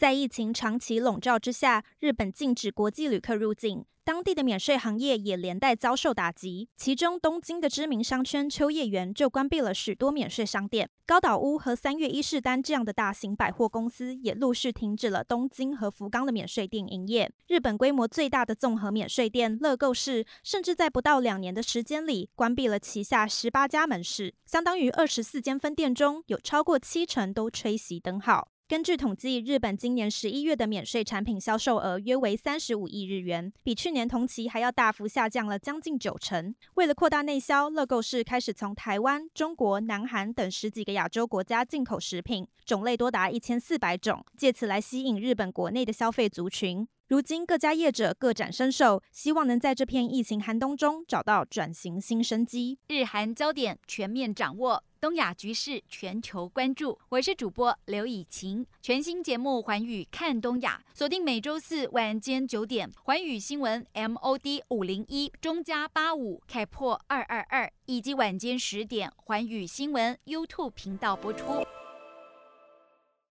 在疫情长期笼罩之下，日本禁止国际旅客入境。当地的免税行业也连带遭受打击，其中东京的知名商圈秋叶原就关闭了许多免税商店，高岛屋和三越伊势丹这样的大型百货公司也陆续停止了东京和福冈的免税店营业。日本规模最大的综合免税店乐购市，甚至在不到两年的时间里关闭了旗下十八家门市，相当于二十四间分店中有超过七成都吹熄灯号。根据统计，日本今年十一月的免税产品销售额约为三十五亿日元，比去年同期还要大幅下降了将近九成。为了扩大内销，乐购市开始从台湾、中国、南韩等十几个亚洲国家进口食品，种类多达一千四百种，借此来吸引日本国内的消费族群。如今各家业者各展身手，希望能在这片疫情寒冬中找到转型新生机。日韩焦点全面掌握，东亚局势全球关注。我是主播刘以晴，全新节目《寰宇看东亚》，锁定每周四晚间九点，《寰宇新闻》MOD 五零一中加八五开破二二二，以及晚间十点，《寰宇新闻》YouTube 频道播出。